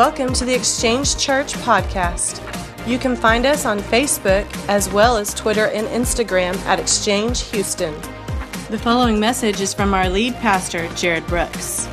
Welcome to the Exchange Church podcast. You can find us on Facebook as well as Twitter and Instagram at Exchange Houston. The following message is from our lead pastor, Jared Brooks.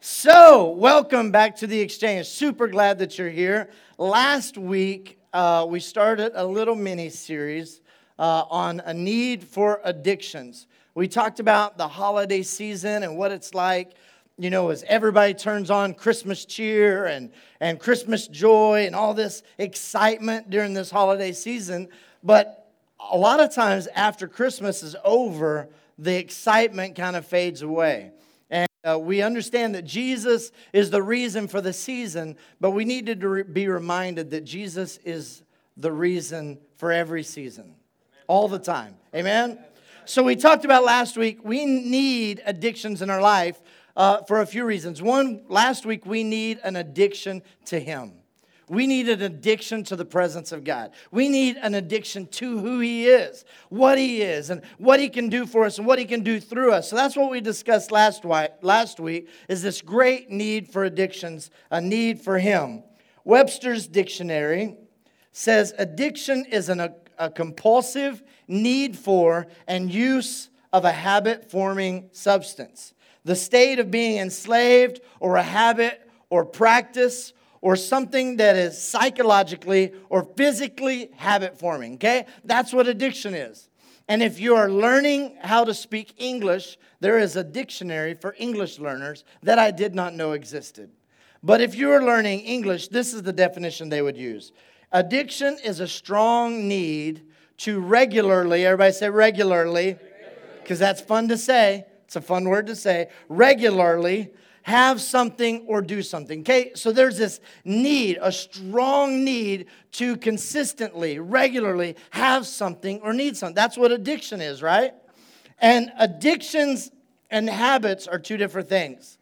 So, welcome back to the exchange. Super glad that you're here. Last week, uh, we started a little mini series uh, on a need for addictions. We talked about the holiday season and what it's like, you know, as everybody turns on Christmas cheer and, and Christmas joy and all this excitement during this holiday season. But a lot of times after Christmas is over, the excitement kind of fades away. And uh, we understand that Jesus is the reason for the season, but we need to re- be reminded that Jesus is the reason for every season, all the time. Amen? So, we talked about last week, we need addictions in our life uh, for a few reasons. One, last week, we need an addiction to Him. We need an addiction to the presence of God. We need an addiction to who He is, what He is, and what He can do for us and what He can do through us. So that's what we discussed last, last week is this great need for addictions, a need for Him. Webster's dictionary says addiction is an, a, a compulsive need for and use of a habit forming substance. The state of being enslaved or a habit or practice or something that is psychologically or physically habit forming, okay? That's what addiction is. And if you are learning how to speak English, there is a dictionary for English learners that I did not know existed. But if you are learning English, this is the definition they would use Addiction is a strong need to regularly, everybody say regularly, because that's fun to say. It's a fun word to say. Regularly have something or do something. Okay, so there's this need, a strong need to consistently, regularly have something or need something. That's what addiction is, right? And addictions and habits are two different things.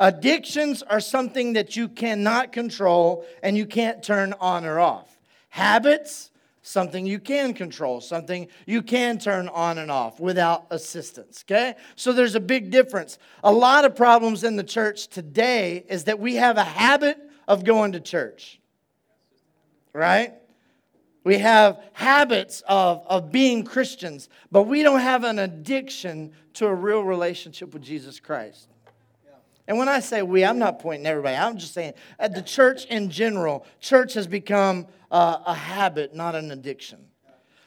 Addictions are something that you cannot control and you can't turn on or off. Habits, something you can control, something you can turn on and off without assistance, okay? So there's a big difference. A lot of problems in the church today is that we have a habit of going to church, right? We have habits of, of being Christians, but we don't have an addiction to a real relationship with Jesus Christ. And when I say we, I'm not pointing everybody. I'm just saying at the church in general, church has become uh, a habit, not an addiction.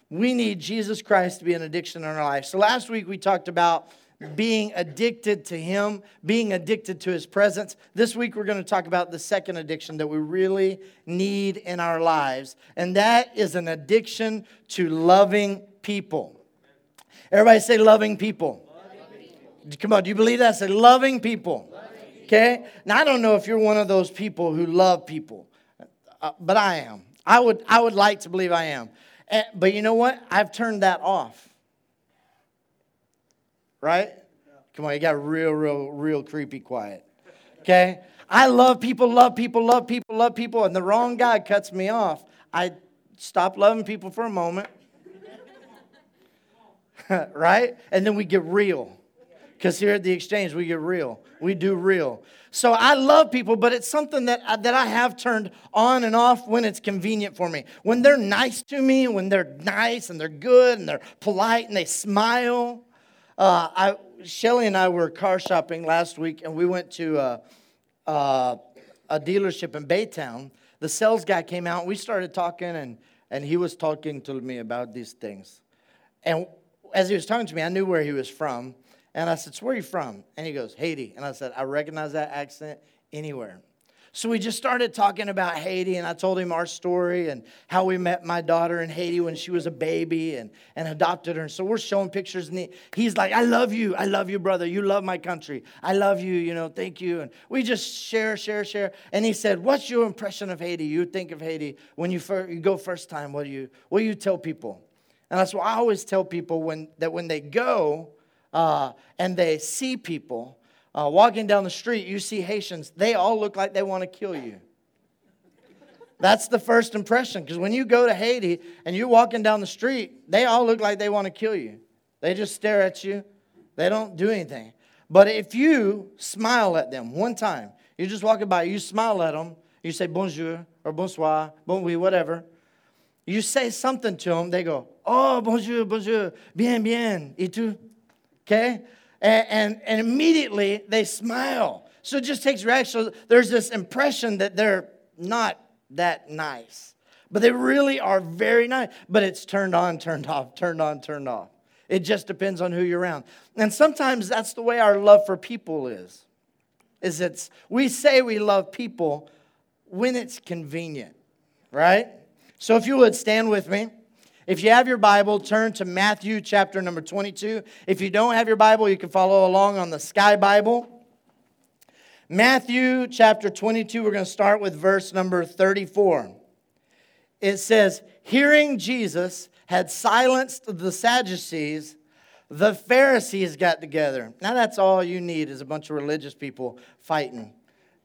We need Jesus Christ to be an addiction in our life. So last week we talked about being addicted to Him, being addicted to His presence. This week we're going to talk about the second addiction that we really need in our lives, and that is an addiction to loving people. Everybody say loving people. Loving people. Come on, do you believe that? Say loving people. Okay? Now, I don't know if you're one of those people who love people, uh, but I am. I would, I would like to believe I am. And, but you know what? I've turned that off. Right? Come on, you got real, real, real creepy quiet. Okay? I love people, love people, love people, love people, and the wrong guy cuts me off. I stop loving people for a moment. right? And then we get real. Because here at the exchange, we get real. We do real. So I love people, but it's something that I, that I have turned on and off when it's convenient for me. When they're nice to me, when they're nice and they're good and they're polite and they smile. Uh, I, Shelly and I were car shopping last week, and we went to a, a, a dealership in Baytown. The sales guy came out, and we started talking, and, and he was talking to me about these things. And as he was talking to me, I knew where he was from. And I said, So where are you from? And he goes, Haiti. And I said, I recognize that accent anywhere. So we just started talking about Haiti, and I told him our story and how we met my daughter in Haiti when she was a baby and, and adopted her. And so we're showing pictures, and he, he's like, I love you. I love you, brother. You love my country. I love you, you know, thank you. And we just share, share, share. And he said, What's your impression of Haiti? You think of Haiti when you, first, you go first time. What do you, what do you tell people? And that's what I always tell people when, that when they go, uh, and they see people uh, walking down the street, you see Haitians, they all look like they want to kill you. That's the first impression because when you go to Haiti and you're walking down the street, they all look like they want to kill you. They just stare at you They don't do anything. But if you smile at them one time, you're just walking by, you smile at them, you say bonjour or bonsoir, bon oui, whatever. You say something to them, they go, oh, bonjour, bonjour, bien, bien, et tout. Okay? And, and, and immediately they smile. So it just takes reaction. So there's this impression that they're not that nice. But they really are very nice. But it's turned on, turned off, turned on, turned off. It just depends on who you're around. And sometimes that's the way our love for people is. Is it's we say we love people when it's convenient, right? So if you would stand with me. If you have your Bible, turn to Matthew chapter number 22. If you don't have your Bible, you can follow along on the Sky Bible. Matthew chapter 22, we're going to start with verse number 34. It says, Hearing Jesus had silenced the Sadducees, the Pharisees got together. Now, that's all you need is a bunch of religious people fighting,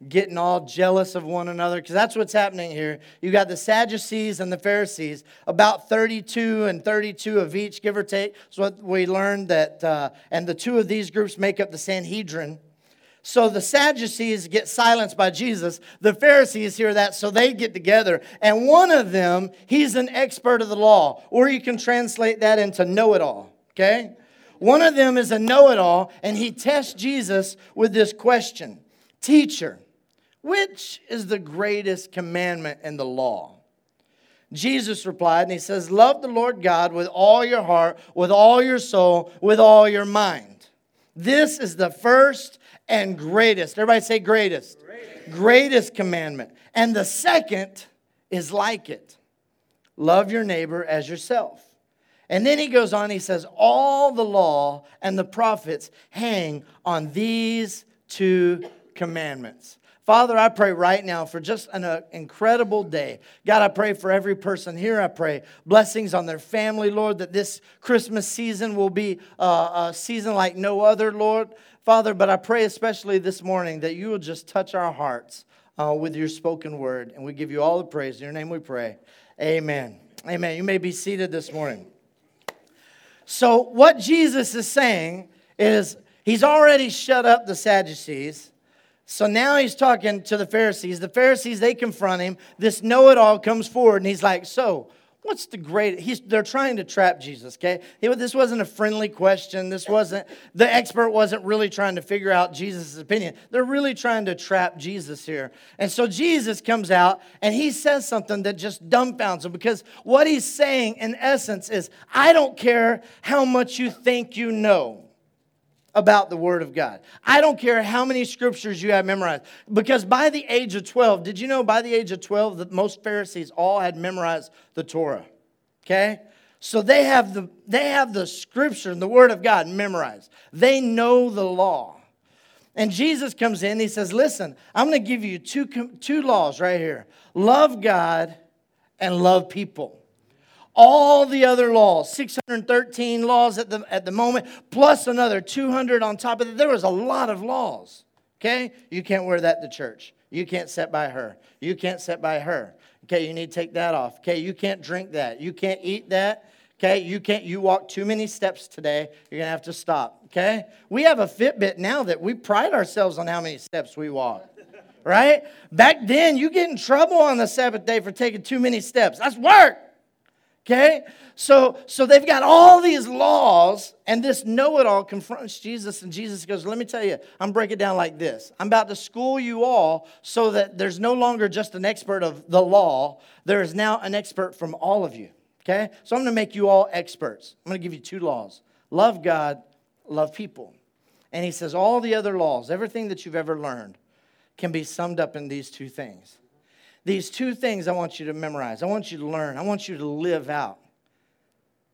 getting all jealous of one another, because that's what's happening here. You got the Sadducees and the Pharisees, about 32 and 32 of each, give or take. So, what we learned that, uh, and the two of these groups make up the Sanhedrin. So the Sadducees get silenced by Jesus. The Pharisees hear that, so they get together. And one of them, he's an expert of the law, or you can translate that into know it all, okay? One of them is a know it all, and he tests Jesus with this question Teacher, which is the greatest commandment in the law? Jesus replied, and he says, Love the Lord God with all your heart, with all your soul, with all your mind. This is the first and greatest. Everybody say greatest. Greatest, greatest commandment. And the second is like it love your neighbor as yourself. And then he goes on, he says, All the law and the prophets hang on these two commandments. Father, I pray right now for just an uh, incredible day. God, I pray for every person here. I pray blessings on their family, Lord, that this Christmas season will be uh, a season like no other, Lord. Father, but I pray especially this morning that you will just touch our hearts uh, with your spoken word. And we give you all the praise. In your name we pray. Amen. Amen. You may be seated this morning. So, what Jesus is saying is he's already shut up the Sadducees. So now he's talking to the Pharisees. The Pharisees, they confront him. This know it all comes forward, and he's like, So, What's the great? He's, they're trying to trap Jesus, okay? This wasn't a friendly question. This wasn't, the expert wasn't really trying to figure out Jesus' opinion. They're really trying to trap Jesus here. And so Jesus comes out and he says something that just dumbfounds them because what he's saying in essence is, I don't care how much you think you know about the Word of God. I don't care how many scriptures you have memorized. Because by the age of 12, did you know by the age of 12 that most Pharisees all had memorized the Torah? Okay? So they have the they have the scripture and the word of God memorized. They know the law. And Jesus comes in, he says, "Listen, I'm going to give you two two laws right here. Love God and love people." All the other laws 613 laws at the, at the moment plus another 200 on top of that. There was a lot of laws okay? You can't wear that to church. You can't sit by her. You can't sit by her. Okay you need to take that off. Okay you can't drink that. You can't eat that. Okay you can't you walk too many steps today. You're gonna have to stop okay? We have a fitbit now that we pride ourselves on how many steps we walk right? Back then you get in trouble on the sabbath day for taking too many steps. That's work Okay? So, so they've got all these laws, and this know it all confronts Jesus, and Jesus goes, Let me tell you, I'm breaking down like this. I'm about to school you all so that there's no longer just an expert of the law, there is now an expert from all of you. Okay? So I'm going to make you all experts. I'm going to give you two laws love God, love people. And he says, All the other laws, everything that you've ever learned, can be summed up in these two things. These two things I want you to memorize. I want you to learn. I want you to live out.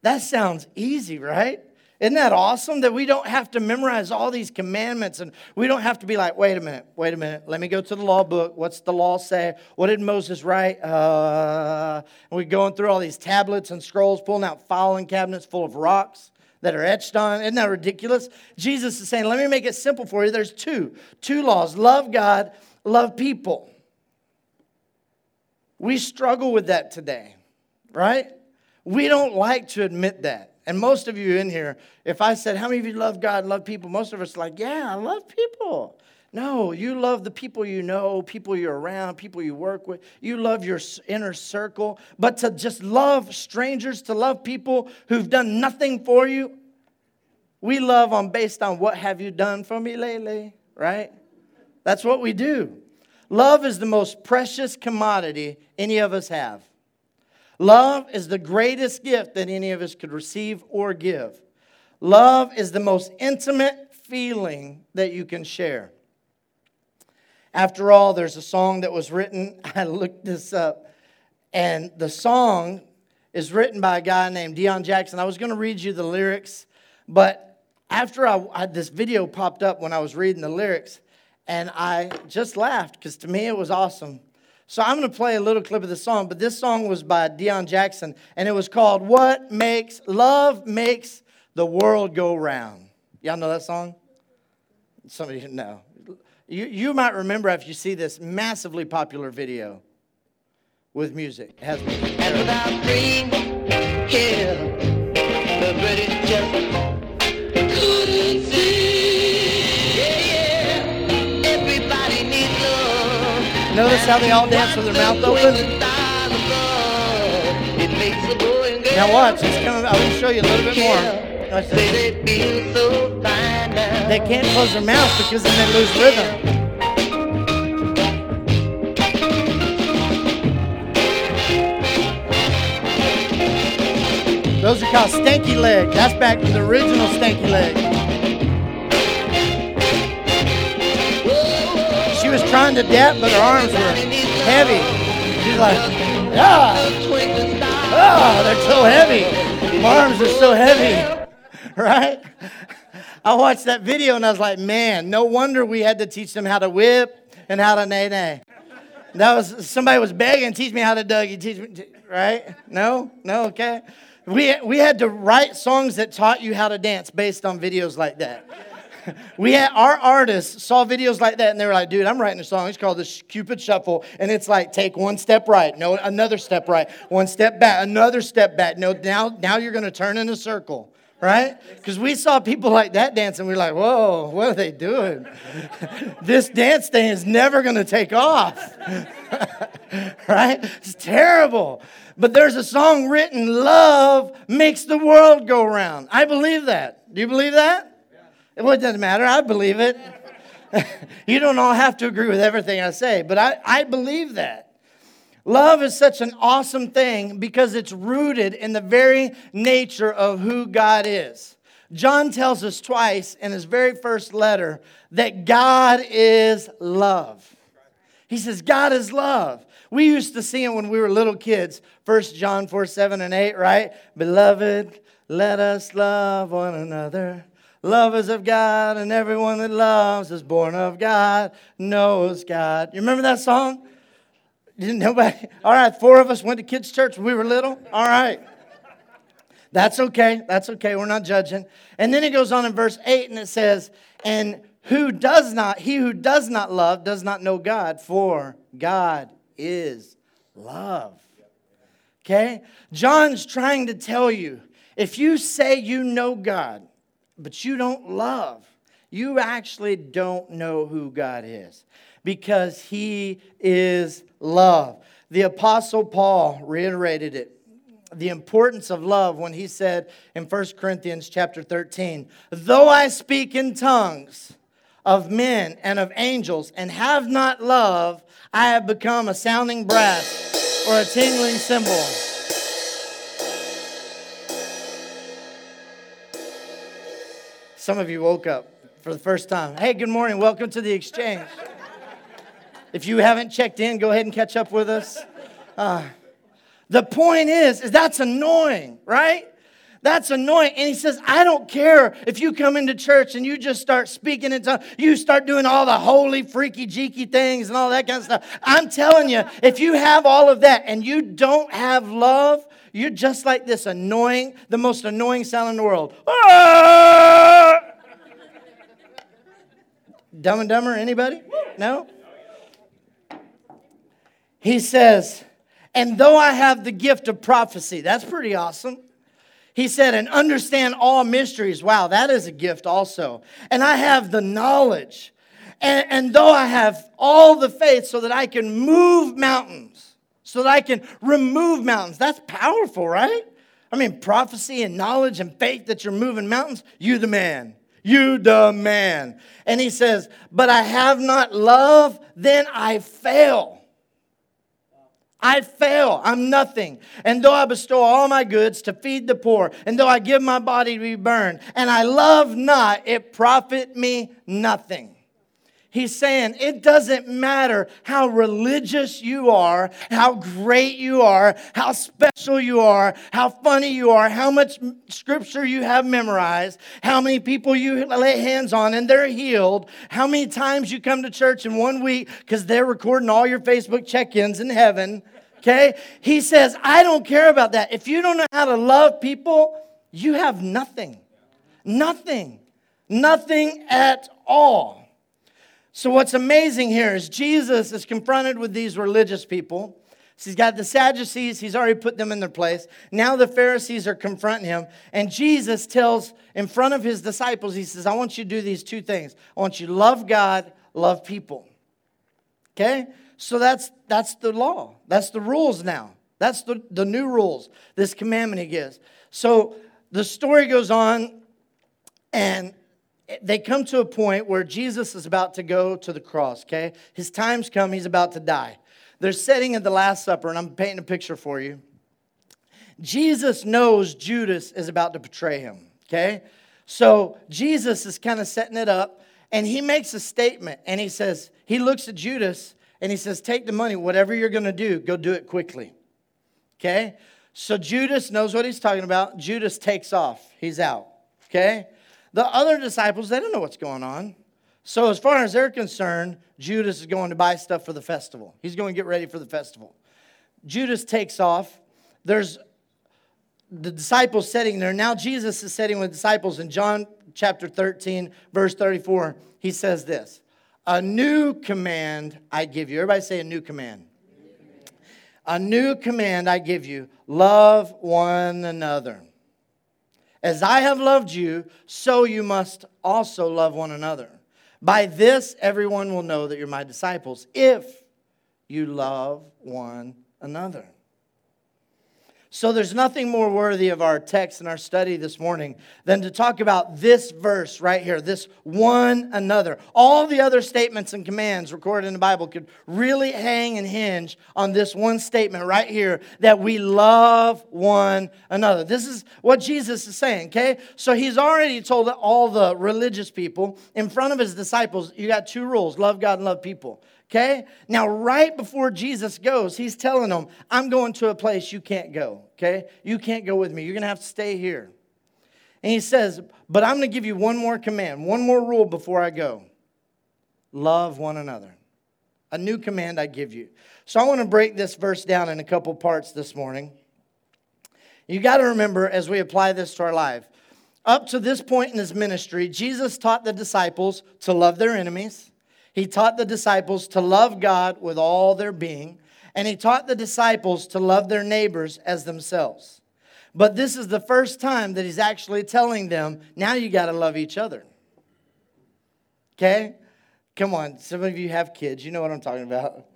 That sounds easy, right? Isn't that awesome that we don't have to memorize all these commandments and we don't have to be like, wait a minute, wait a minute, let me go to the law book. What's the law say? What did Moses write? Uh, and we're going through all these tablets and scrolls, pulling out filing cabinets full of rocks that are etched on. Isn't that ridiculous? Jesus is saying, let me make it simple for you. There's two, two laws love God, love people. We struggle with that today, right? We don't like to admit that. And most of you in here, if I said, How many of you love God and love people? Most of us are like, Yeah, I love people. No, you love the people you know, people you're around, people you work with. You love your inner circle. But to just love strangers, to love people who've done nothing for you, we love on based on what have you done for me lately, right? That's what we do. Love is the most precious commodity any of us have. Love is the greatest gift that any of us could receive or give. Love is the most intimate feeling that you can share. After all, there's a song that was written. I looked this up, and the song is written by a guy named Deon Jackson. I was going to read you the lyrics, but after I, I, this video popped up when I was reading the lyrics, and I just laughed because to me it was awesome. So I'm going to play a little clip of the song, but this song was by Deon Jackson, and it was called "What Makes Love Makes the World Go Round." Y'all know that song? Somebody know. You, you might remember if you see this massively popular video with music. It has music. And without green hill, the British just couldn't see. Notice how they all dance with their mouth open? Now watch, it's coming. I will show you a little bit more. They can't close their mouth because then they lose rhythm. Those are called stanky leg. That's back to the original stanky leg. She was trying to dap, but her arms were heavy. She's like, ah, ah, they're so heavy. My arms are so heavy. right? I watched that video and I was like, man, no wonder we had to teach them how to whip and how to nae nae. That was somebody was begging, teach me how to Dougie, teach me, right? No, no, okay. We we had to write songs that taught you how to dance based on videos like that. We had our artists saw videos like that and they were like, dude, I'm writing a song. It's called the Cupid Shuffle. And it's like, take one step right, no, another step right, one step back, another step back. No, now, now you're gonna turn in a circle right? Because we saw people like that dancing. We are like, whoa, what are they doing? this dance thing is never going to take off, right? It's terrible. But there's a song written, Love Makes the World Go Round. I believe that. Do you believe that? Well, it doesn't matter. I believe it. you don't all have to agree with everything I say, but I, I believe that. Love is such an awesome thing because it's rooted in the very nature of who God is. John tells us twice in his very first letter that God is love. He says, God is love. We used to sing it when we were little kids. 1 John 4 7 and 8, right? Beloved, let us love one another. Love is of God, and everyone that loves is born of God, knows God. You remember that song? Didn't nobody? All right, four of us went to kids' church when we were little. All right. That's okay. That's okay. We're not judging. And then it goes on in verse 8 and it says, And who does not, he who does not love does not know God, for God is love. Okay? John's trying to tell you if you say you know God, but you don't love, you actually don't know who God is because he is love. The Apostle Paul reiterated it the importance of love when he said in 1 Corinthians chapter 13, Though I speak in tongues of men and of angels and have not love, I have become a sounding brass or a tingling cymbal. Some of you woke up for the first time. Hey, good morning. Welcome to the exchange. If you haven't checked in, go ahead and catch up with us. Uh, the point is, is that's annoying, right? That's annoying. And he says, I don't care if you come into church and you just start speaking in tongues, you start doing all the holy, freaky, jeeky things and all that kind of stuff. I'm telling you, if you have all of that and you don't have love, you're just like this annoying, the most annoying sound in the world. Ah! Dumb and Dumber, anybody? No? He says, and though I have the gift of prophecy, that's pretty awesome. He said, and understand all mysteries. Wow, that is a gift also. And I have the knowledge. And, and though I have all the faith so that I can move mountains, so that I can remove mountains, that's powerful, right? I mean, prophecy and knowledge and faith that you're moving mountains, you the man. You the man. And he says, But I have not love, then I fail. I fail. I'm nothing. And though I bestow all my goods to feed the poor, and though I give my body to be burned, and I love not, it profit me nothing. He's saying it doesn't matter how religious you are, how great you are, how special you are, how funny you are, how much scripture you have memorized, how many people you lay hands on and they're healed, how many times you come to church in one week because they're recording all your Facebook check ins in heaven. Okay? He says, I don't care about that. If you don't know how to love people, you have nothing. Nothing. Nothing at all. So, what's amazing here is Jesus is confronted with these religious people. So he's got the Sadducees, he's already put them in their place. Now the Pharisees are confronting him. And Jesus tells in front of his disciples, he says, I want you to do these two things. I want you to love God, love people. Okay? So that's that's the law. That's the rules now. That's the, the new rules, this commandment he gives. So the story goes on, and they come to a point where Jesus is about to go to the cross, okay? His time's come, he's about to die. They're sitting at the Last Supper, and I'm painting a picture for you. Jesus knows Judas is about to betray him, okay? So Jesus is kind of setting it up, and he makes a statement, and he says, he looks at Judas, and he says, Take the money, whatever you're gonna do, go do it quickly, okay? So Judas knows what he's talking about. Judas takes off, he's out, okay? The other disciples, they don't know what's going on. So, as far as they're concerned, Judas is going to buy stuff for the festival. He's going to get ready for the festival. Judas takes off. There's the disciples sitting there. Now, Jesus is sitting with disciples in John chapter 13, verse 34. He says this A new command I give you. Everybody say a new command. A new command I give you love one another. As I have loved you, so you must also love one another. By this, everyone will know that you're my disciples if you love one another. So there's nothing more worthy of our text and our study this morning than to talk about this verse right here, this one another. All the other statements and commands recorded in the Bible could really hang and hinge on this one statement right here that we love one another. This is what Jesus is saying, okay? So he's already told all the religious people in front of his disciples, you got two rules love God and love people. Okay? Now, right before Jesus goes, he's telling them, I'm going to a place you can't go. Okay? You can't go with me. You're going to have to stay here. And he says, But I'm going to give you one more command, one more rule before I go love one another. A new command I give you. So I want to break this verse down in a couple parts this morning. You got to remember as we apply this to our life, up to this point in his ministry, Jesus taught the disciples to love their enemies he taught the disciples to love God with all their being, and he taught the disciples to love their neighbors as themselves. But this is the first time that he's actually telling them, now you got to love each other. Okay? Come on, some of you have kids, you know what I'm talking about.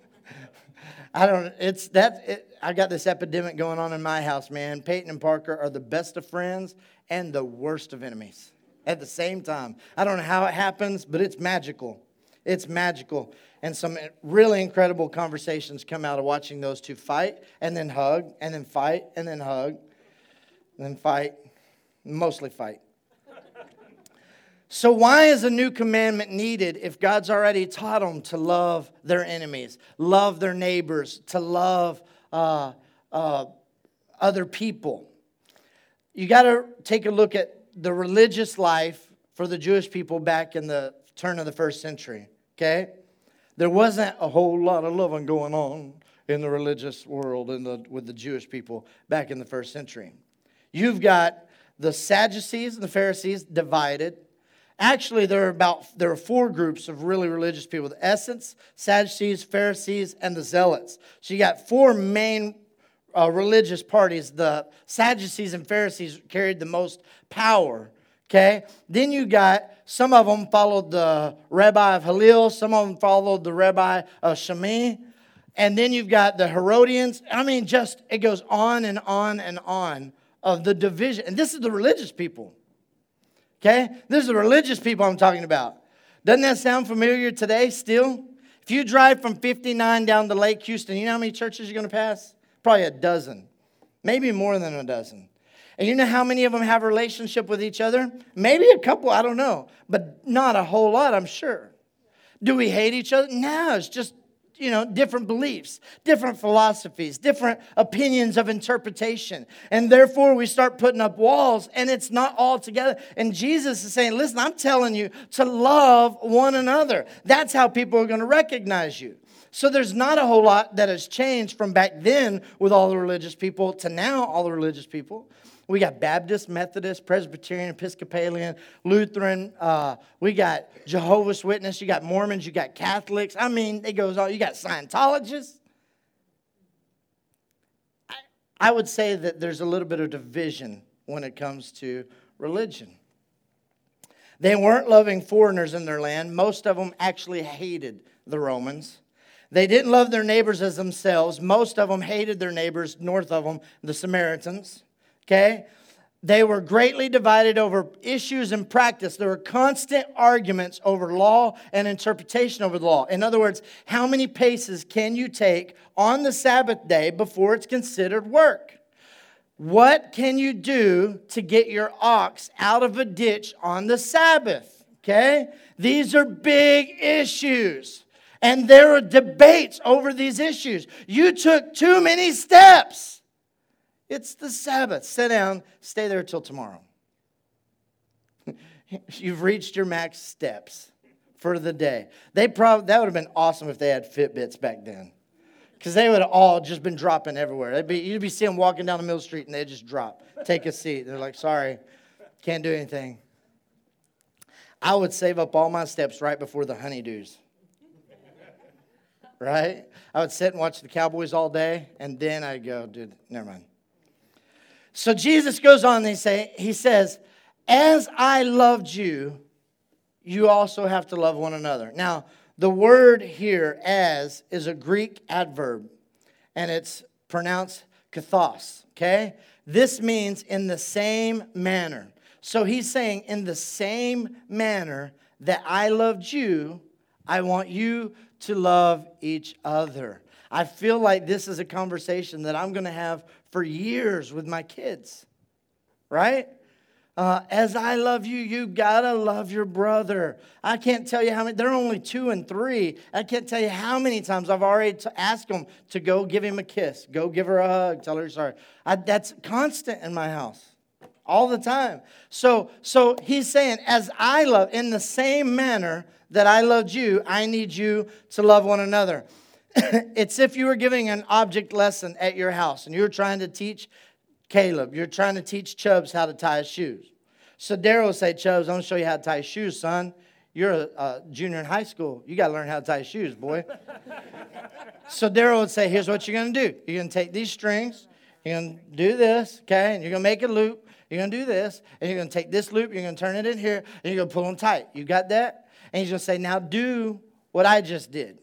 I don't, it's that, it, I got this epidemic going on in my house, man. Peyton and Parker are the best of friends and the worst of enemies at the same time. I don't know how it happens, but it's magical. It's magical. And some really incredible conversations come out of watching those two fight and then hug and then fight and then hug and then fight, mostly fight. So, why is a new commandment needed if God's already taught them to love their enemies, love their neighbors, to love uh, uh, other people? You got to take a look at the religious life for the Jewish people back in the turn of the first century okay? There wasn't a whole lot of loving going on in the religious world and the, with the Jewish people back in the first century. You've got the Sadducees and the Pharisees divided. Actually, there are about there are four groups of really religious people: the Essenes, Sadducees, Pharisees, and the Zealots. So you got four main uh, religious parties, the Sadducees and Pharisees carried the most power. Okay? Then you got some of them followed the rabbi of Hillel, some of them followed the rabbi of Shammai. And then you've got the Herodians. I mean, just it goes on and on and on of the division. And this is the religious people. Okay? This is the religious people I'm talking about. Doesn't that sound familiar today still? If you drive from 59 down to Lake Houston, you know how many churches you're going to pass? Probably a dozen, maybe more than a dozen. And you know how many of them have a relationship with each other? Maybe a couple, I don't know, but not a whole lot, I'm sure. Do we hate each other? No, it's just you know, different beliefs, different philosophies, different opinions of interpretation. And therefore, we start putting up walls and it's not all together. And Jesus is saying, listen, I'm telling you to love one another. That's how people are going to recognize you. So there's not a whole lot that has changed from back then with all the religious people to now, all the religious people. We got Baptist, Methodist, Presbyterian, Episcopalian, Lutheran. Uh, we got Jehovah's Witness. You got Mormons. You got Catholics. I mean, it goes on. You got Scientologists. I, I would say that there's a little bit of division when it comes to religion. They weren't loving foreigners in their land. Most of them actually hated the Romans. They didn't love their neighbors as themselves. Most of them hated their neighbors north of them, the Samaritans okay? They were greatly divided over issues and practice. There were constant arguments over law and interpretation over the law. In other words, how many paces can you take on the Sabbath day before it's considered work? What can you do to get your ox out of a ditch on the Sabbath? Okay? These are big issues. And there are debates over these issues. You took too many steps. It's the Sabbath. Sit down, stay there till tomorrow. You've reached your max steps for the day. They probably that would have been awesome if they had Fitbits back then. Because they would have all just been dropping everywhere. They'd be, you'd be seeing them walking down the middle street and they'd just drop. Take a seat. They're like, sorry, can't do anything. I would save up all my steps right before the honeydews. Right? I would sit and watch the Cowboys all day, and then I'd go, dude, never mind. So Jesus goes on and say, he says, As I loved you, you also have to love one another. Now, the word here, as, is a Greek adverb, and it's pronounced kathos, okay? This means in the same manner. So he's saying, in the same manner that I loved you, I want you to love each other. I feel like this is a conversation that I'm going to have for years with my kids, right? Uh, as I love you, you gotta love your brother. I can't tell you how many, they're only two and three. I can't tell you how many times I've already t- asked them to go give him a kiss, go give her a hug, tell her sorry. I, that's constant in my house all the time. So, so he's saying, as I love, in the same manner that I loved you, I need you to love one another. it's if you were giving an object lesson at your house and you were trying to teach Caleb, you're trying to teach Chubbs how to tie his shoes. So Daryl will say, Chubbs, I'm to show you how to tie shoes, son. You're a, a junior in high school. You got to learn how to tie shoes, boy. so Daryl would say, Here's what you're to do. You're to take these strings, you're to do this, okay, and you're to make a loop. You're to do this, and you're to take this loop, you're to turn it in here, and you're to pull them tight. You got that? And he's to say, Now do what I just did.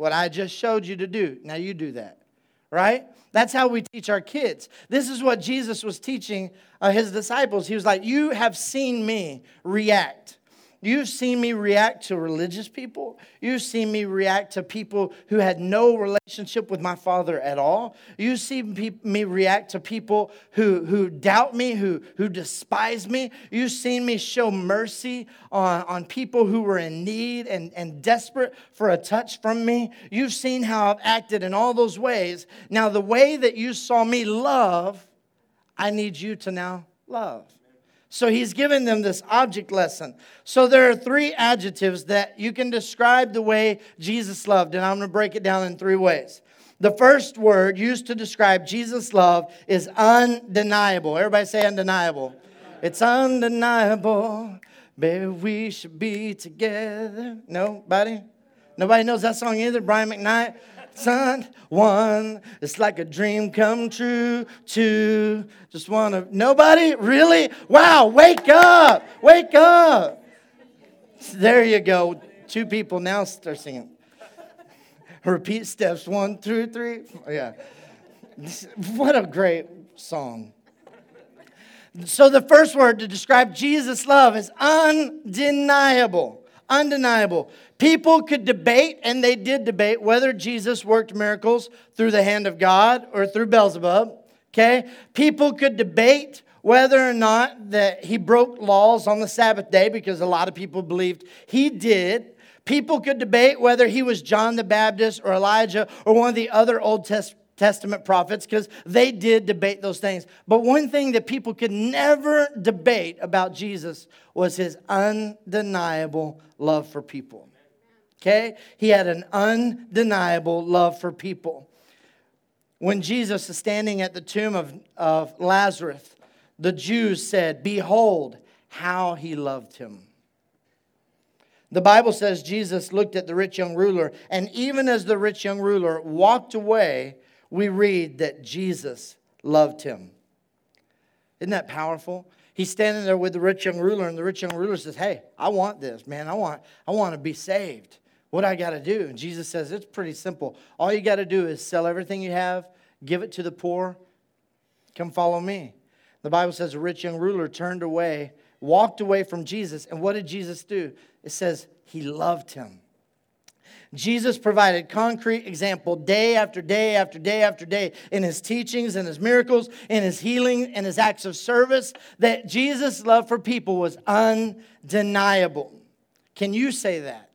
What I just showed you to do. Now you do that. Right? That's how we teach our kids. This is what Jesus was teaching uh, his disciples. He was like, You have seen me react. You've seen me react to religious people. You've seen me react to people who had no relationship with my father at all. You've seen me react to people who, who doubt me, who, who despise me. You've seen me show mercy on, on people who were in need and, and desperate for a touch from me. You've seen how I've acted in all those ways. Now, the way that you saw me love, I need you to now love. So he's given them this object lesson. So there are three adjectives that you can describe the way Jesus loved, and I'm going to break it down in three ways. The first word used to describe Jesus' love is undeniable. Everybody say undeniable. It's undeniable. Baby, we should be together. Nobody? Nobody knows that song either? Brian McKnight? Son. One, it's like a dream come true. Two, just want to. Nobody? Really? Wow, wake up! Wake up! There you go. Two people now start singing. Repeat steps one, two, three. Yeah. What a great song. So, the first word to describe Jesus' love is undeniable. Undeniable. People could debate, and they did debate, whether Jesus worked miracles through the hand of God or through Beelzebub. Okay? People could debate whether or not that he broke laws on the Sabbath day because a lot of people believed he did. People could debate whether he was John the Baptist or Elijah or one of the other Old Testament Testament prophets because they did debate those things. But one thing that people could never debate about Jesus was his undeniable love for people. Okay? He had an undeniable love for people. When Jesus is standing at the tomb of, of Lazarus, the Jews said, Behold, how he loved him. The Bible says Jesus looked at the rich young ruler, and even as the rich young ruler walked away, we read that Jesus loved him. Isn't that powerful? He's standing there with the rich young ruler, and the rich young ruler says, Hey, I want this, man. I want, I want to be saved. What I got to do? And Jesus says, It's pretty simple. All you got to do is sell everything you have, give it to the poor, come follow me. The Bible says a rich young ruler turned away, walked away from Jesus. And what did Jesus do? It says he loved him. Jesus provided concrete example day after day after day after day in his teachings and his miracles, in his healing and his acts of service that Jesus' love for people was undeniable. Can you say that?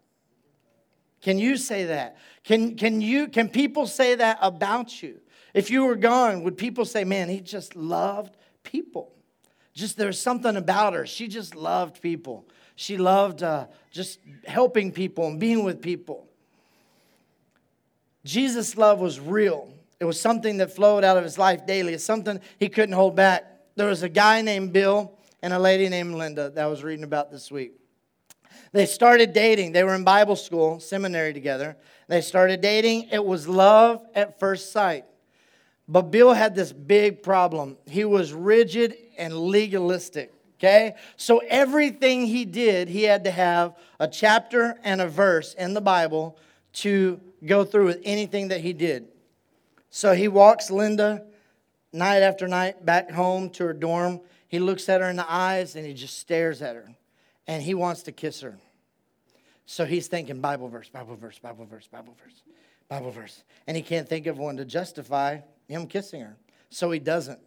Can you say that? Can, can, you, can people say that about you? If you were gone, would people say, man, he just loved people? Just there's something about her. She just loved people. She loved uh, just helping people and being with people. Jesus' love was real. It was something that flowed out of his life daily. It's something he couldn't hold back. There was a guy named Bill and a lady named Linda that I was reading about this week. They started dating. They were in Bible school, seminary together. They started dating. It was love at first sight. But Bill had this big problem. He was rigid and legalistic, okay? So everything he did, he had to have a chapter and a verse in the Bible to go through with anything that he did. So he walks Linda night after night back home to her dorm. He looks at her in the eyes and he just stares at her. And he wants to kiss her. So he's thinking Bible verse, Bible verse, Bible verse, Bible verse, Bible verse. And he can't think of one to justify him kissing her. So he doesn't.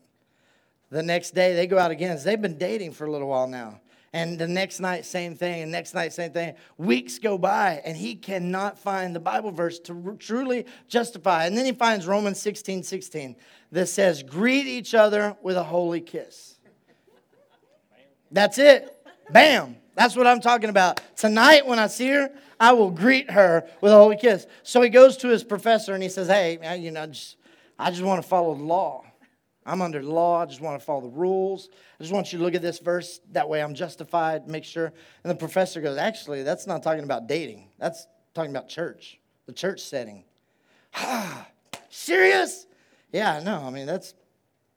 The next day they go out again. They've been dating for a little while now. And the next night, same thing. And next night, same thing. Weeks go by, and he cannot find the Bible verse to truly justify. And then he finds Romans 16 16 that says, Greet each other with a holy kiss. That's it. Bam. That's what I'm talking about. Tonight, when I see her, I will greet her with a holy kiss. So he goes to his professor and he says, Hey, you know, just, I just want to follow the law. I'm under the law. I just want to follow the rules. I just want you to look at this verse. That way I'm justified, make sure. And the professor goes, Actually, that's not talking about dating. That's talking about church, the church setting. Ah, serious? Yeah, no, I mean, that's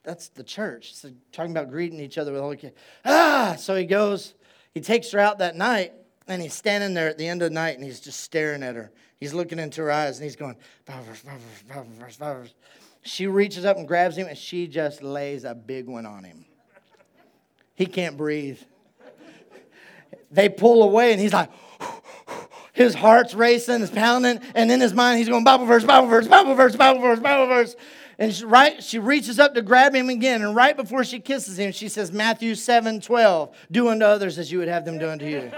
that's the church. Talking about greeting each other with holy. Ah, so he goes, he takes her out that night, and he's standing there at the end of the night, and he's just staring at her. He's looking into her eyes, and he's going, She reaches up and grabs him, and she just lays a big one on him. He can't breathe. They pull away, and he's like, his heart's racing, it's pounding, and in his mind, he's going, Bible verse, Bible verse, Bible verse, Bible verse, Bible verse. And she, right, she reaches up to grab him again, and right before she kisses him, she says, Matthew 7 12, do unto others as you would have them do unto you.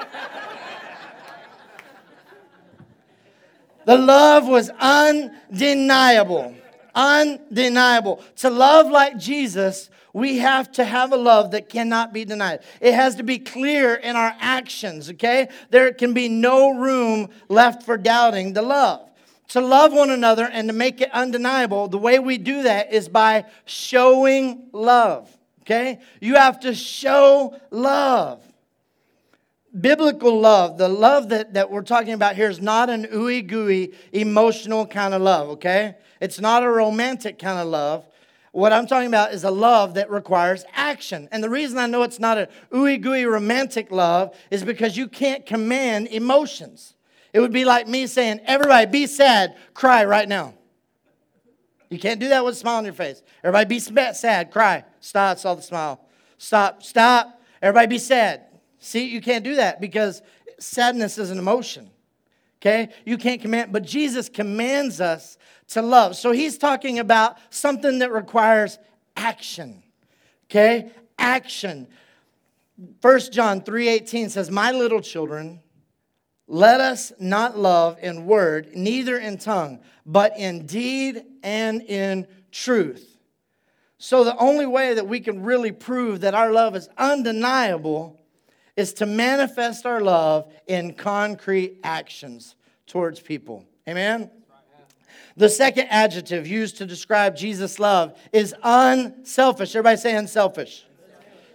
the love was undeniable undeniable. To love like Jesus, we have to have a love that cannot be denied. It has to be clear in our actions, okay? There can be no room left for doubting the love. To love one another and to make it undeniable, the way we do that is by showing love, okay? You have to show love. Biblical love, the love that, that we're talking about here is not an ooey gooey emotional kind of love, okay? It's not a romantic kind of love. What I'm talking about is a love that requires action. And the reason I know it's not a ooey gooey romantic love is because you can't command emotions. It would be like me saying, everybody be sad, cry right now. You can't do that with a smile on your face. Everybody be sad, cry. Stop, saw the smile. Stop, stop. Everybody be sad. See, you can't do that because sadness is an emotion. Okay? You can't command, but Jesus commands us to love. So he's talking about something that requires action. Okay? Action. 1 John 3:18 says, "My little children, let us not love in word, neither in tongue, but in deed and in truth." So the only way that we can really prove that our love is undeniable is to manifest our love in concrete actions towards people. Amen? The second adjective used to describe Jesus' love is unselfish. Everybody say unselfish.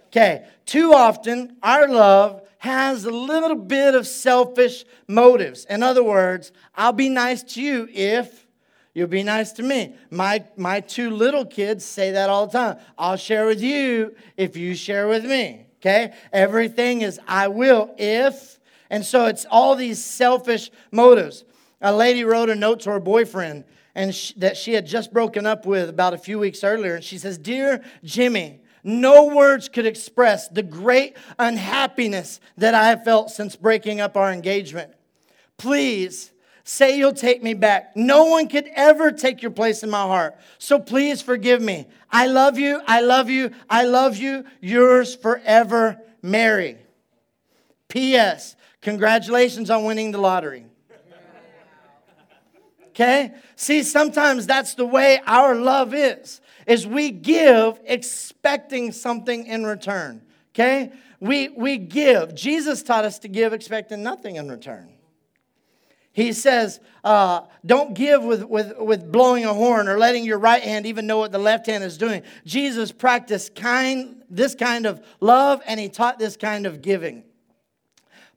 Okay, too often our love has a little bit of selfish motives. In other words, I'll be nice to you if you'll be nice to me. My, my two little kids say that all the time. I'll share with you if you share with me okay? Everything is I will if. And so it's all these selfish motives. A lady wrote a note to her boyfriend and she, that she had just broken up with about a few weeks earlier. And she says, Dear Jimmy, no words could express the great unhappiness that I have felt since breaking up our engagement. Please say you'll take me back. No one could ever take your place in my heart. So please forgive me. I love you. I love you. I love you. Yours forever, Mary. P.S. Congratulations on winning the lottery. Okay? See, sometimes that's the way our love is. Is we give expecting something in return. Okay? We we give. Jesus taught us to give expecting nothing in return. He says, uh, don't give with, with, with blowing a horn or letting your right hand even know what the left hand is doing. Jesus practiced kind, this kind of love and he taught this kind of giving.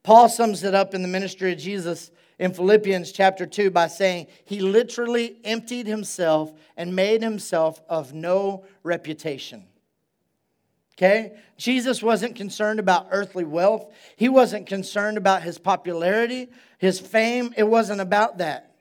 Paul sums it up in the ministry of Jesus in Philippians chapter 2 by saying, He literally emptied himself and made himself of no reputation. Okay? Jesus wasn't concerned about earthly wealth. He wasn't concerned about his popularity his fame. It wasn't about that.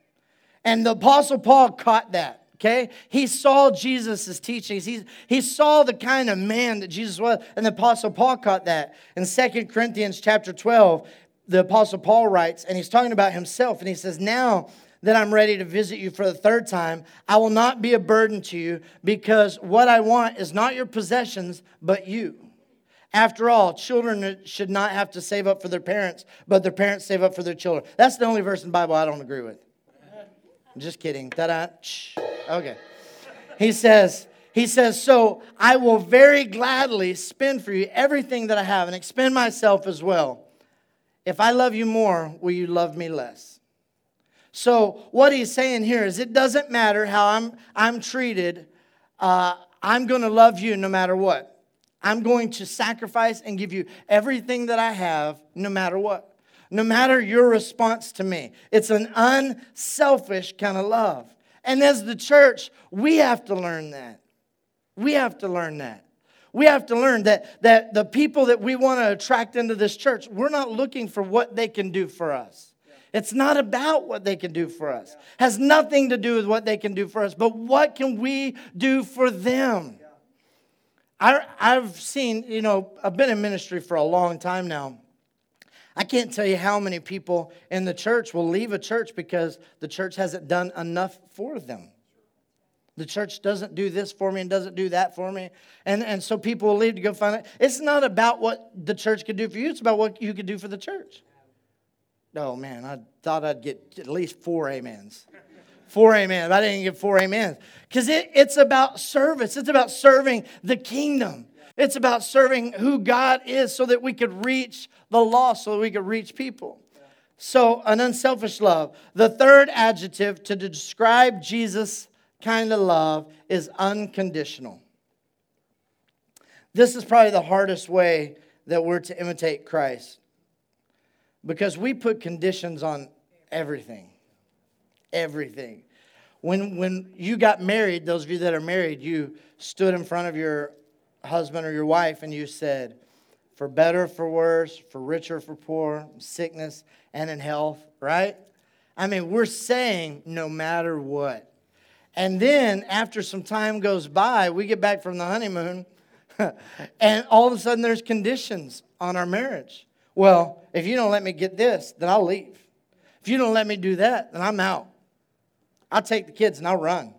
And the Apostle Paul caught that. Okay? He saw Jesus' teachings. He, he saw the kind of man that Jesus was. And the Apostle Paul caught that. In Second Corinthians chapter 12, the Apostle Paul writes, and he's talking about himself, and he says, Now that I'm ready to visit you for the third time, I will not be a burden to you because what I want is not your possessions, but you. After all, children should not have to save up for their parents, but their parents save up for their children. That's the only verse in the Bible I don't agree with. I'm just kidding. Ta-da. Okay. He says, he says, So I will very gladly spend for you everything that I have and expend myself as well. If I love you more, will you love me less? So what he's saying here is it doesn't matter how I'm, I'm treated, uh, I'm going to love you no matter what. I'm going to sacrifice and give you everything that I have, no matter what. No matter your response to me. It's an unselfish kind of love. And as the church, we have to learn that. We have to learn that. We have to learn that, that the people that we want to attract into this church, we're not looking for what they can do for us. It's not about what they can do for us. Has nothing to do with what they can do for us, but what can we do for them? I, I've seen, you know, I've been in ministry for a long time now. I can't tell you how many people in the church will leave a church because the church hasn't done enough for them. The church doesn't do this for me and doesn't do that for me. And, and so people will leave to go find it. It's not about what the church can do for you, it's about what you can do for the church. Oh man, I thought I'd get at least four amens. Four amens. I didn't get four amens. Because it, it's about service, it's about serving the kingdom. It's about serving who God is so that we could reach the lost, so that we could reach people. So, an unselfish love. The third adjective to describe Jesus' kind of love is unconditional. This is probably the hardest way that we're to imitate Christ. Because we put conditions on everything. Everything. When, when you got married, those of you that are married, you stood in front of your husband or your wife and you said, for better, for worse, for richer, for poor, sickness, and in health, right? I mean, we're saying no matter what. And then after some time goes by, we get back from the honeymoon, and all of a sudden there's conditions on our marriage. Well, if you don't let me get this, then I'll leave. If you don't let me do that, then I'm out. I'll take the kids and I'll run.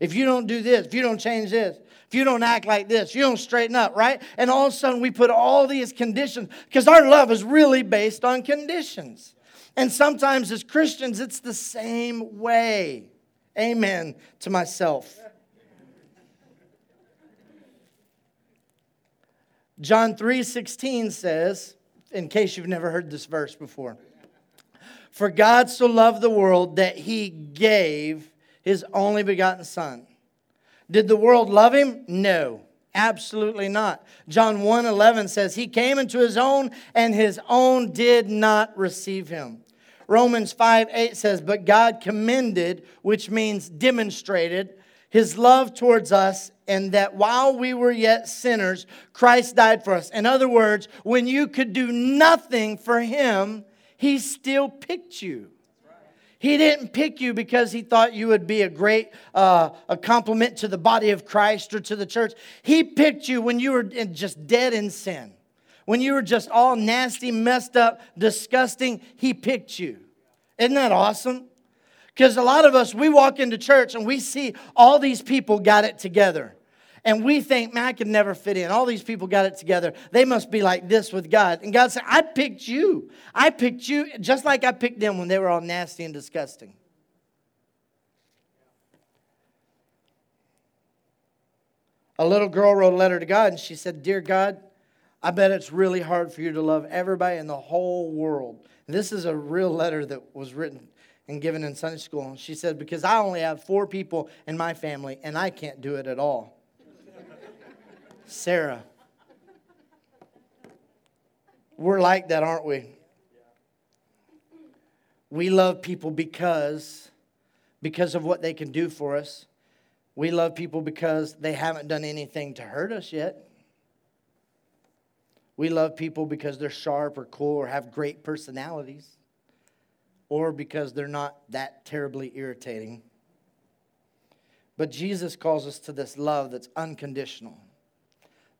If you don't do this, if you don't change this, if you don't act like this, you don't straighten up, right? And all of a sudden we put all these conditions because our love is really based on conditions. And sometimes as Christians, it's the same way. Amen to myself. John 3:16 says, in case you've never heard this verse before. For God so loved the world that he gave his only begotten son. Did the world love him? No. Absolutely not. John 1:11 says he came into his own and his own did not receive him. Romans 5 8 says, But God commended, which means demonstrated, his love towards us, and that while we were yet sinners, Christ died for us. In other words, when you could do nothing for him, he still picked you. He didn't pick you because he thought you would be a great uh, a complement to the body of Christ or to the church. He picked you when you were just dead in sin. When you were just all nasty, messed up, disgusting, he picked you. Isn't that awesome? Because a lot of us, we walk into church and we see all these people got it together. And we think, man, I could never fit in. All these people got it together. They must be like this with God. And God said, I picked you. I picked you just like I picked them when they were all nasty and disgusting. A little girl wrote a letter to God and she said, Dear God, I bet it's really hard for you to love everybody in the whole world. This is a real letter that was written and given in Sunday school. And she said, Because I only have four people in my family and I can't do it at all. Sarah. We're like that, aren't we? We love people because because of what they can do for us. We love people because they haven't done anything to hurt us yet. We love people because they're sharp or cool or have great personalities, or because they're not that terribly irritating. But Jesus calls us to this love that's unconditional.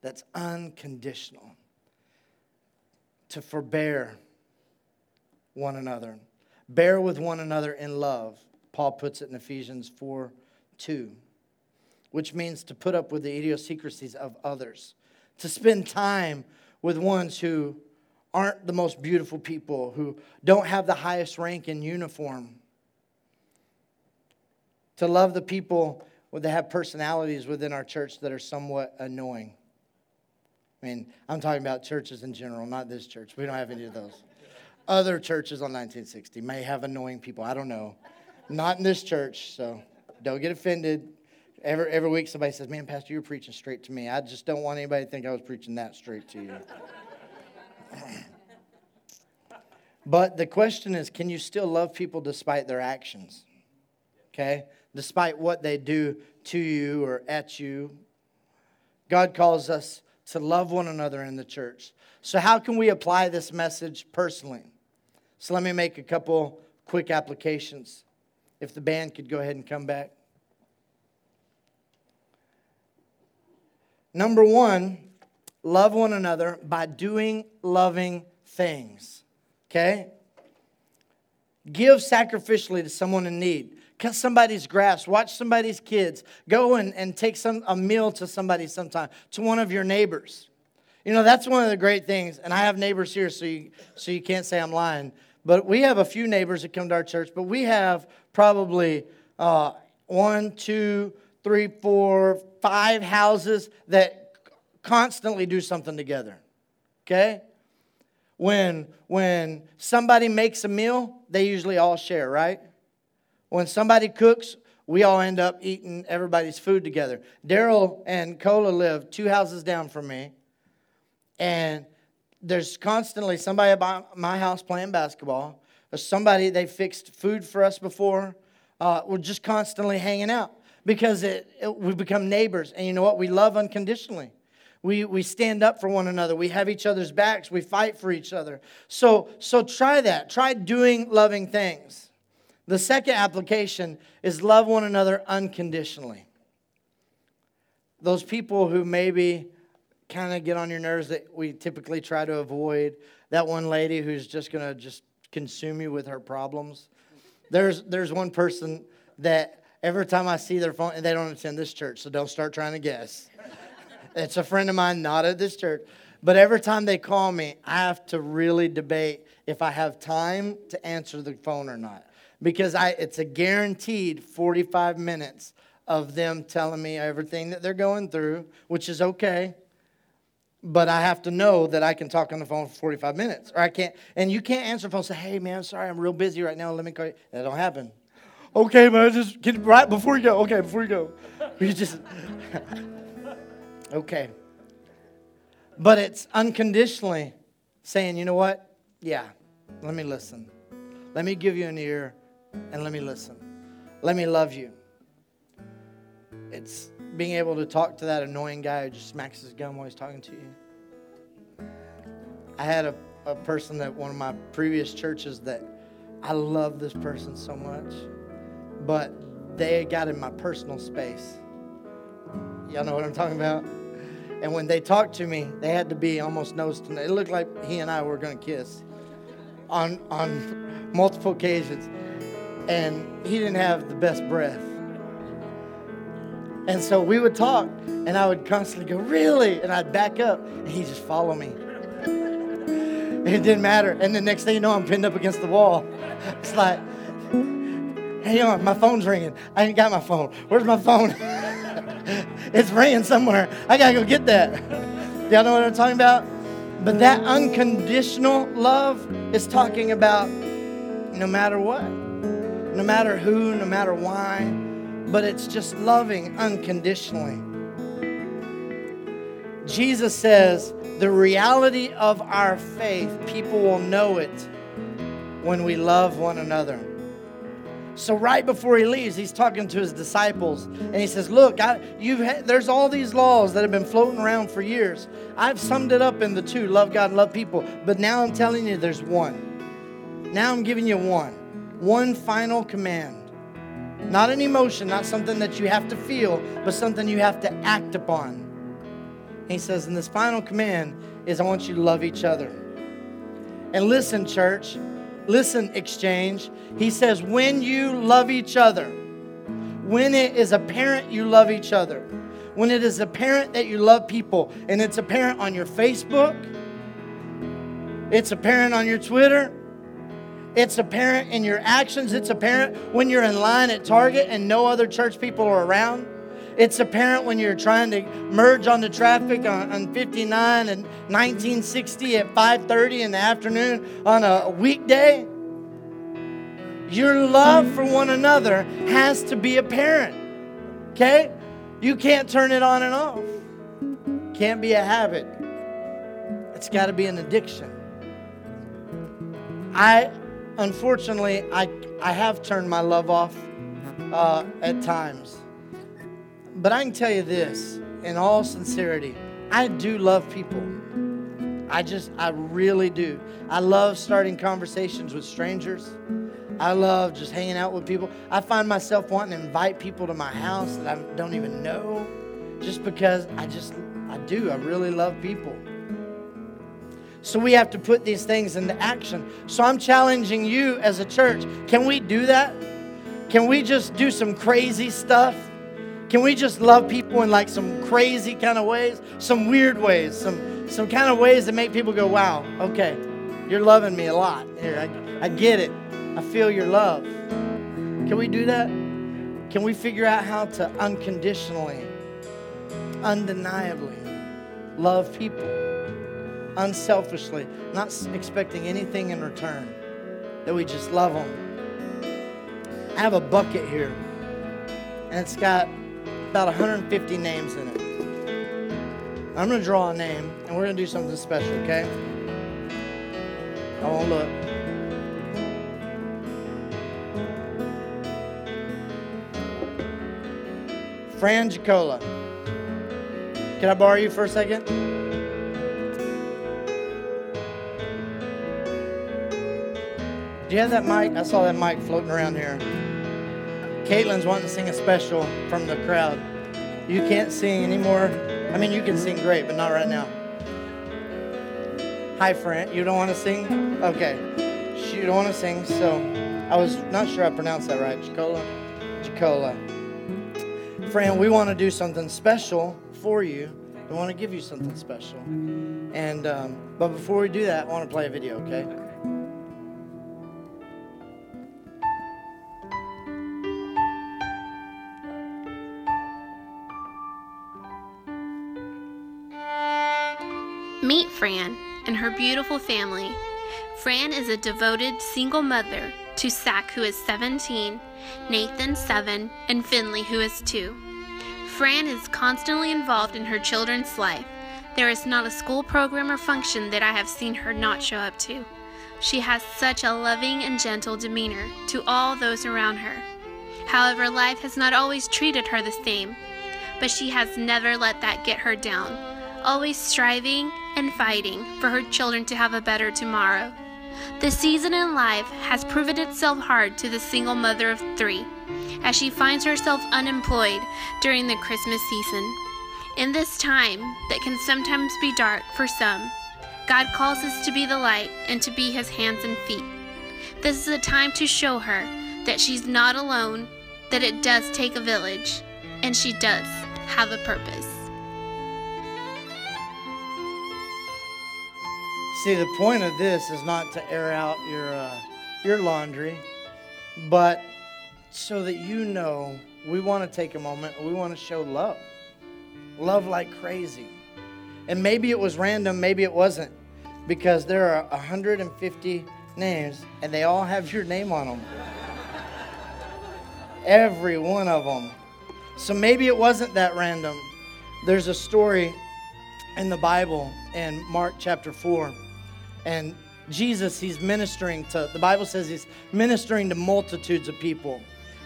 That's unconditional. To forbear one another. Bear with one another in love. Paul puts it in Ephesians 4 2, which means to put up with the idiosyncrasies of others, to spend time with ones who aren't the most beautiful people, who don't have the highest rank in uniform. To love the people that have personalities within our church that are somewhat annoying. I mean, I'm talking about churches in general, not this church. We don't have any of those. Other churches on 1960 may have annoying people. I don't know. Not in this church, so don't get offended. Every, every week somebody says, Man, Pastor, you're preaching straight to me. I just don't want anybody to think I was preaching that straight to you. But the question is can you still love people despite their actions? Okay? Despite what they do to you or at you. God calls us to love one another in the church. So, how can we apply this message personally? So, let me make a couple quick applications. If the band could go ahead and come back. Number one, love one another by doing loving things. Okay? Give sacrificially to someone in need. Cut somebody's grass. Watch somebody's kids. Go and, and take some, a meal to somebody sometime, to one of your neighbors. You know, that's one of the great things. And I have neighbors here, so you, so you can't say I'm lying. But we have a few neighbors that come to our church, but we have probably uh, one, two, three, four, five houses that constantly do something together. Okay? When, when somebody makes a meal, they usually all share, right? When somebody cooks, we all end up eating everybody's food together. Daryl and Cola live two houses down from me, and there's constantly somebody at my house playing basketball, or somebody they fixed food for us before. Uh, we're just constantly hanging out because it, it, we become neighbors. And you know what? We love unconditionally. We, we stand up for one another. We have each other's backs. We fight for each other. So, so try that. Try doing loving things. The second application is love one another unconditionally. Those people who maybe kind of get on your nerves that we typically try to avoid, that one lady who's just going to just consume you with her problems. There's, there's one person that every time I see their phone, and they don't attend this church, so don't start trying to guess. It's a friend of mine, not at this church. But every time they call me, I have to really debate if I have time to answer the phone or not. Because I, it's a guaranteed 45 minutes of them telling me everything that they're going through, which is okay. But I have to know that I can talk on the phone for 45 minutes. Or I can't, and you can't answer the phone and say, hey, man, sorry, I'm real busy right now. Let me call you. That don't happen. Okay, man, just get right before you go. Okay, before you go. You just. okay. But it's unconditionally saying, you know what? Yeah, let me listen. Let me give you an ear and let me listen. Let me love you. It's being able to talk to that annoying guy who just smacks his gum while he's talking to you. I had a, a person at one of my previous churches that I love this person so much, but they got in my personal space. Y'all know what I'm talking about? And when they talked to me, they had to be almost nose to nose. It looked like he and I were going to kiss on, on multiple occasions. And he didn't have the best breath. And so we would talk, and I would constantly go, Really? And I'd back up, and he'd just follow me. It didn't matter. And the next thing you know, I'm pinned up against the wall. It's like, Hang on, um, my phone's ringing. I ain't got my phone. Where's my phone? it's ringing somewhere. I gotta go get that. Y'all know what I'm talking about? But that unconditional love is talking about no matter what, no matter who, no matter why, but it's just loving unconditionally. Jesus says the reality of our faith, people will know it when we love one another. So right before he leaves, he's talking to his disciples, and he says, "Look, I, you've there's all these laws that have been floating around for years. I've summed it up in the two: love God and love people. But now I'm telling you, there's one. Now I'm giving you one, one final command. Not an emotion, not something that you have to feel, but something you have to act upon." He says, "And this final command is, I want you to love each other." And listen, church. Listen, exchange. He says, when you love each other, when it is apparent you love each other, when it is apparent that you love people, and it's apparent on your Facebook, it's apparent on your Twitter, it's apparent in your actions, it's apparent when you're in line at Target and no other church people are around. It's apparent when you're trying to merge on the traffic on, on 59 and 1960 at 5:30 in the afternoon on a weekday. Your love for one another has to be apparent. Okay? You can't turn it on and off. Can't be a habit. It's got to be an addiction. I unfortunately I I have turned my love off uh, at times. But I can tell you this in all sincerity I do love people. I just, I really do. I love starting conversations with strangers. I love just hanging out with people. I find myself wanting to invite people to my house that I don't even know just because I just, I do. I really love people. So we have to put these things into action. So I'm challenging you as a church. Can we do that? Can we just do some crazy stuff? Can we just love people in like some crazy kind of ways, some weird ways, some some kind of ways that make people go, "Wow, okay, you're loving me a lot." Here, I, I get it. I feel your love. Can we do that? Can we figure out how to unconditionally, undeniably love people, unselfishly, not expecting anything in return, that we just love them? I have a bucket here, and it's got about 150 names in it. I'm going to draw a name, and we're going to do something special, okay? I won't look. Fran Jacola. Can I borrow you for a second? Do you have that mic? I saw that mic floating around here. Caitlin's wanting to sing a special from the crowd. You can't sing anymore. I mean, you can sing great, but not right now. Hi, Fran. You don't want to sing? Okay. You don't want to sing, so I was not sure I pronounced that right. Jacola? Jacola. Fran, we want to do something special for you. We want to give you something special. And, um, but before we do that, I want to play a video, okay? Fran and her beautiful family. Fran is a devoted single mother to Zach, who is 17, Nathan, 7, and Finley, who is 2. Fran is constantly involved in her children's life. There is not a school program or function that I have seen her not show up to. She has such a loving and gentle demeanor to all those around her. However, life has not always treated her the same, but she has never let that get her down, always striving and fighting for her children to have a better tomorrow. The season in life has proven itself hard to the single mother of three, as she finds herself unemployed during the Christmas season. In this time that can sometimes be dark for some, God calls us to be the light and to be his hands and feet. This is a time to show her that she's not alone, that it does take a village, and she does have a purpose. See, the point of this is not to air out your uh, your laundry, but so that you know we want to take a moment. We want to show love, love like crazy. And maybe it was random, maybe it wasn't, because there are 150 names, and they all have your name on them. Every one of them. So maybe it wasn't that random. There's a story in the Bible in Mark chapter 4 and Jesus, he's ministering to, the Bible says he's ministering to multitudes of people.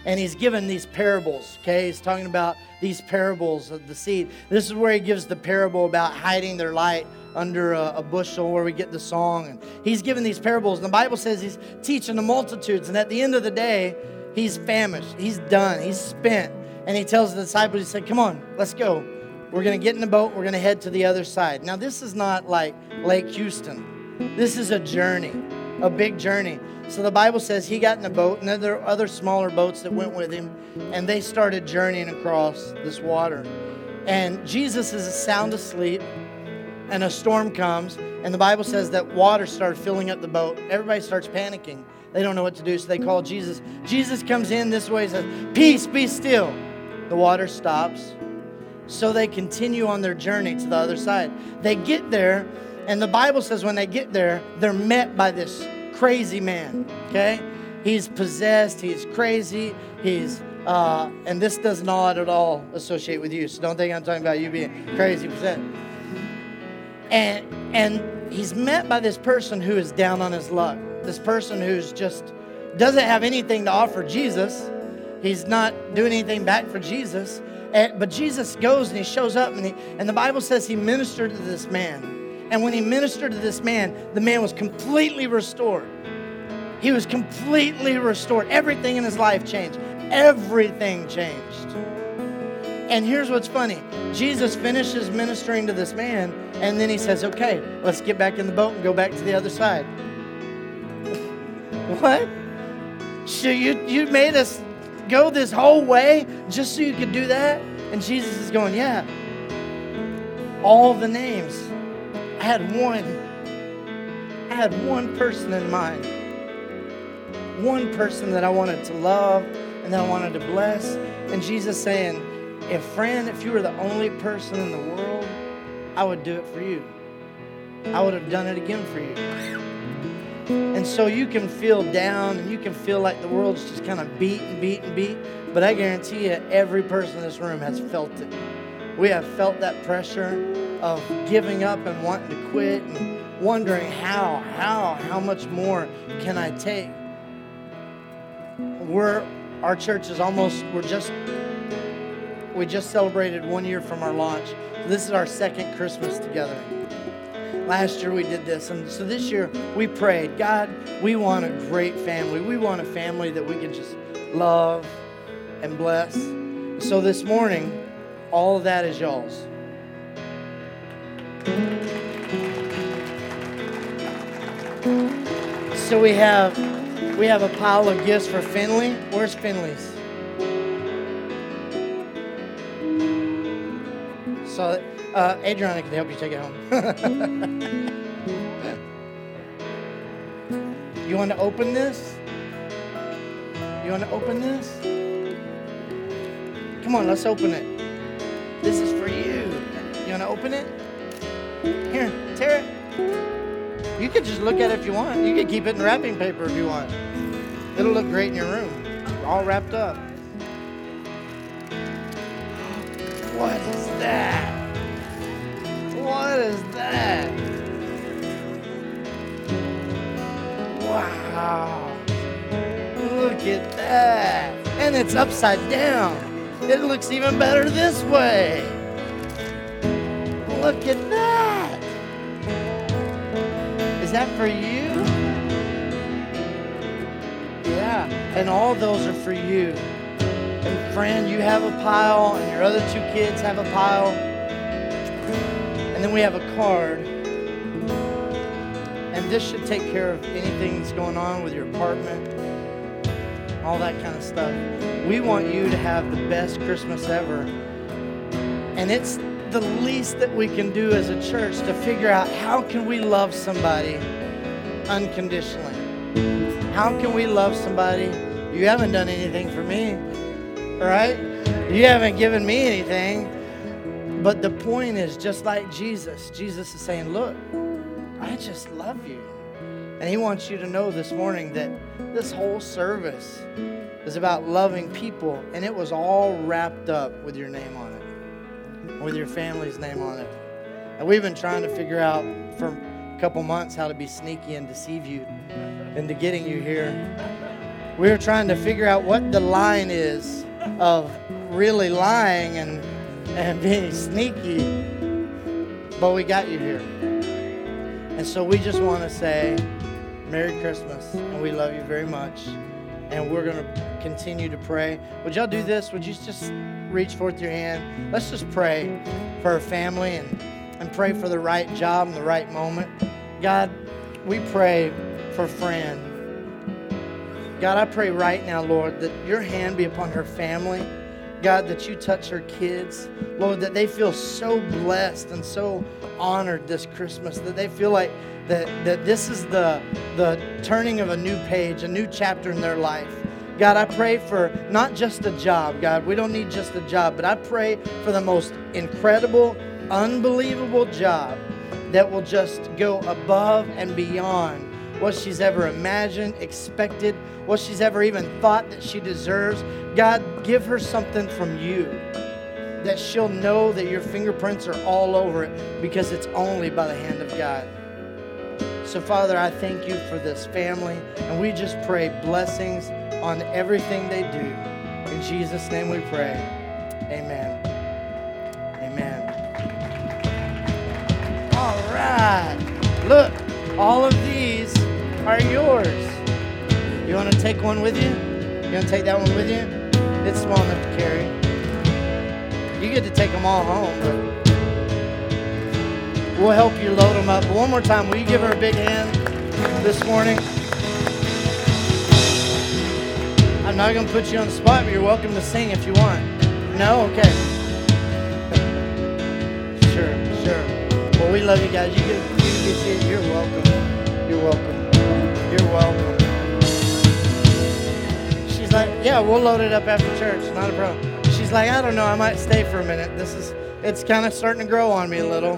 And he's given these parables, okay? He's talking about these parables of the seed. This is where he gives the parable about hiding their light under a, a bushel, where we get the song. And he's given these parables. And the Bible says he's teaching the multitudes. And at the end of the day, he's famished. He's done. He's spent. And he tells the disciples, he said, Come on, let's go. We're going to get in the boat. We're going to head to the other side. Now, this is not like Lake Houston. This is a journey, a big journey. So the Bible says he got in a boat, and then there were other smaller boats that went with him, and they started journeying across this water. And Jesus is sound asleep, and a storm comes, and the Bible says that water started filling up the boat. Everybody starts panicking. They don't know what to do, so they call Jesus. Jesus comes in this way and says, Peace, be still. The water stops. So they continue on their journey to the other side. They get there, and the Bible says when they get there, they're met by this crazy man, okay? He's possessed, he's crazy, he's, uh, and this does not at all associate with you. So don't think I'm talking about you being crazy possessed. And, and he's met by this person who is down on his luck, this person who's just doesn't have anything to offer Jesus. He's not doing anything back for Jesus. And, but Jesus goes and he shows up, and, he, and the Bible says he ministered to this man. And when he ministered to this man, the man was completely restored. He was completely restored. Everything in his life changed. Everything changed. And here's what's funny Jesus finishes ministering to this man, and then he says, Okay, let's get back in the boat and go back to the other side. what? So you, you made us go this whole way just so you could do that? And Jesus is going, Yeah. All the names I had one, I had one person in mind. One person that I wanted to love and that I wanted to bless. And Jesus saying, if Fran, if you were the only person in the world, I would do it for you. I would have done it again for you. And so you can feel down and you can feel like the world's just kind of beat and beat and beat. But I guarantee you, every person in this room has felt it. We have felt that pressure of giving up and wanting to quit and wondering how, how, how much more can I take? We're, our church is almost, we're just, we just celebrated one year from our launch. This is our second Christmas together. Last year we did this, and so this year we prayed, God, we want a great family. We want a family that we can just love and bless. So this morning, all of that is y'all's. So we have we have a pile of gifts for Finley. Where's Finley's? So uh, Adriana can help you take it home. you want to open this? You want to open this? Come on, let's open it. This is for you. You want to open it? Here, tear it. You could just look at it if you want. You could keep it in wrapping paper if you want. It'll look great in your room, all wrapped up. What is that? What is that? Wow. Look at that. And it's upside down. It looks even better this way. Look at Is that for you? Yeah, and all those are for you. And Fran, you have a pile, and your other two kids have a pile. And then we have a card. And this should take care of anything that's going on with your apartment, all that kind of stuff. We want you to have the best Christmas ever. And it's the least that we can do as a church to figure out how can we love somebody unconditionally. How can we love somebody? You haven't done anything for me, right? You haven't given me anything. But the point is just like Jesus. Jesus is saying, Look, I just love you. And he wants you to know this morning that this whole service is about loving people, and it was all wrapped up with your name on it, with your family's name on it. And we've been trying to figure out for a couple months how to be sneaky and deceive you into getting you here. We were trying to figure out what the line is of really lying and, and being sneaky, but we got you here. And so we just want to say Merry Christmas, and we love you very much. And we're going to continue to pray. Would y'all do this? Would you just reach forth your hand? Let's just pray for our family and, and pray for the right job and the right moment. God, we pray for Fran. God, I pray right now, Lord, that your hand be upon her family. God, that you touch her kids. Lord, that they feel so blessed and so honored this Christmas, that they feel like that, that this is the, the turning of a new page, a new chapter in their life. God, I pray for not just a job, God. We don't need just a job, but I pray for the most incredible, unbelievable job that will just go above and beyond what she's ever imagined, expected, what she's ever even thought that she deserves. God, give her something from you that she'll know that your fingerprints are all over it because it's only by the hand of God. So, Father, I thank you for this family, and we just pray blessings on everything they do. In Jesus' name we pray. Amen. Amen. All right. Look, all of these are yours. You want to take one with you? You want to take that one with you? It's small enough to carry. You get to take them all home, but we'll help you load them up. One more time, will you give her a big hand this morning? Not going to put you on the spot, but you're welcome to sing if you want. No? Okay. Sure, sure. Well, we love you guys. You can, you can be seated. You're welcome. You're welcome. You're welcome. She's like, yeah, we'll load it up after church. Not a problem. She's like, I don't know. I might stay for a minute. This is, it's kind of starting to grow on me a little.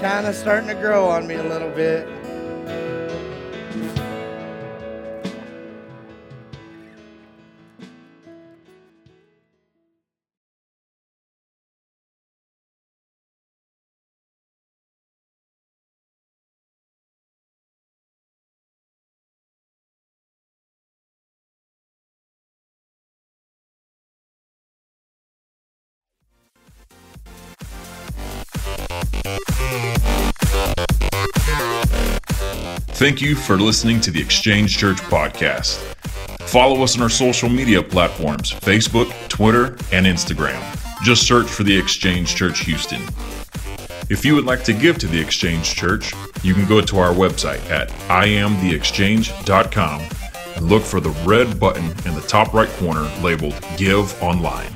Kind of starting to grow on me a little bit. Thank you for listening to the Exchange Church podcast. Follow us on our social media platforms Facebook, Twitter, and Instagram. Just search for the Exchange Church Houston. If you would like to give to the Exchange Church, you can go to our website at iamtheexchange.com and look for the red button in the top right corner labeled Give Online.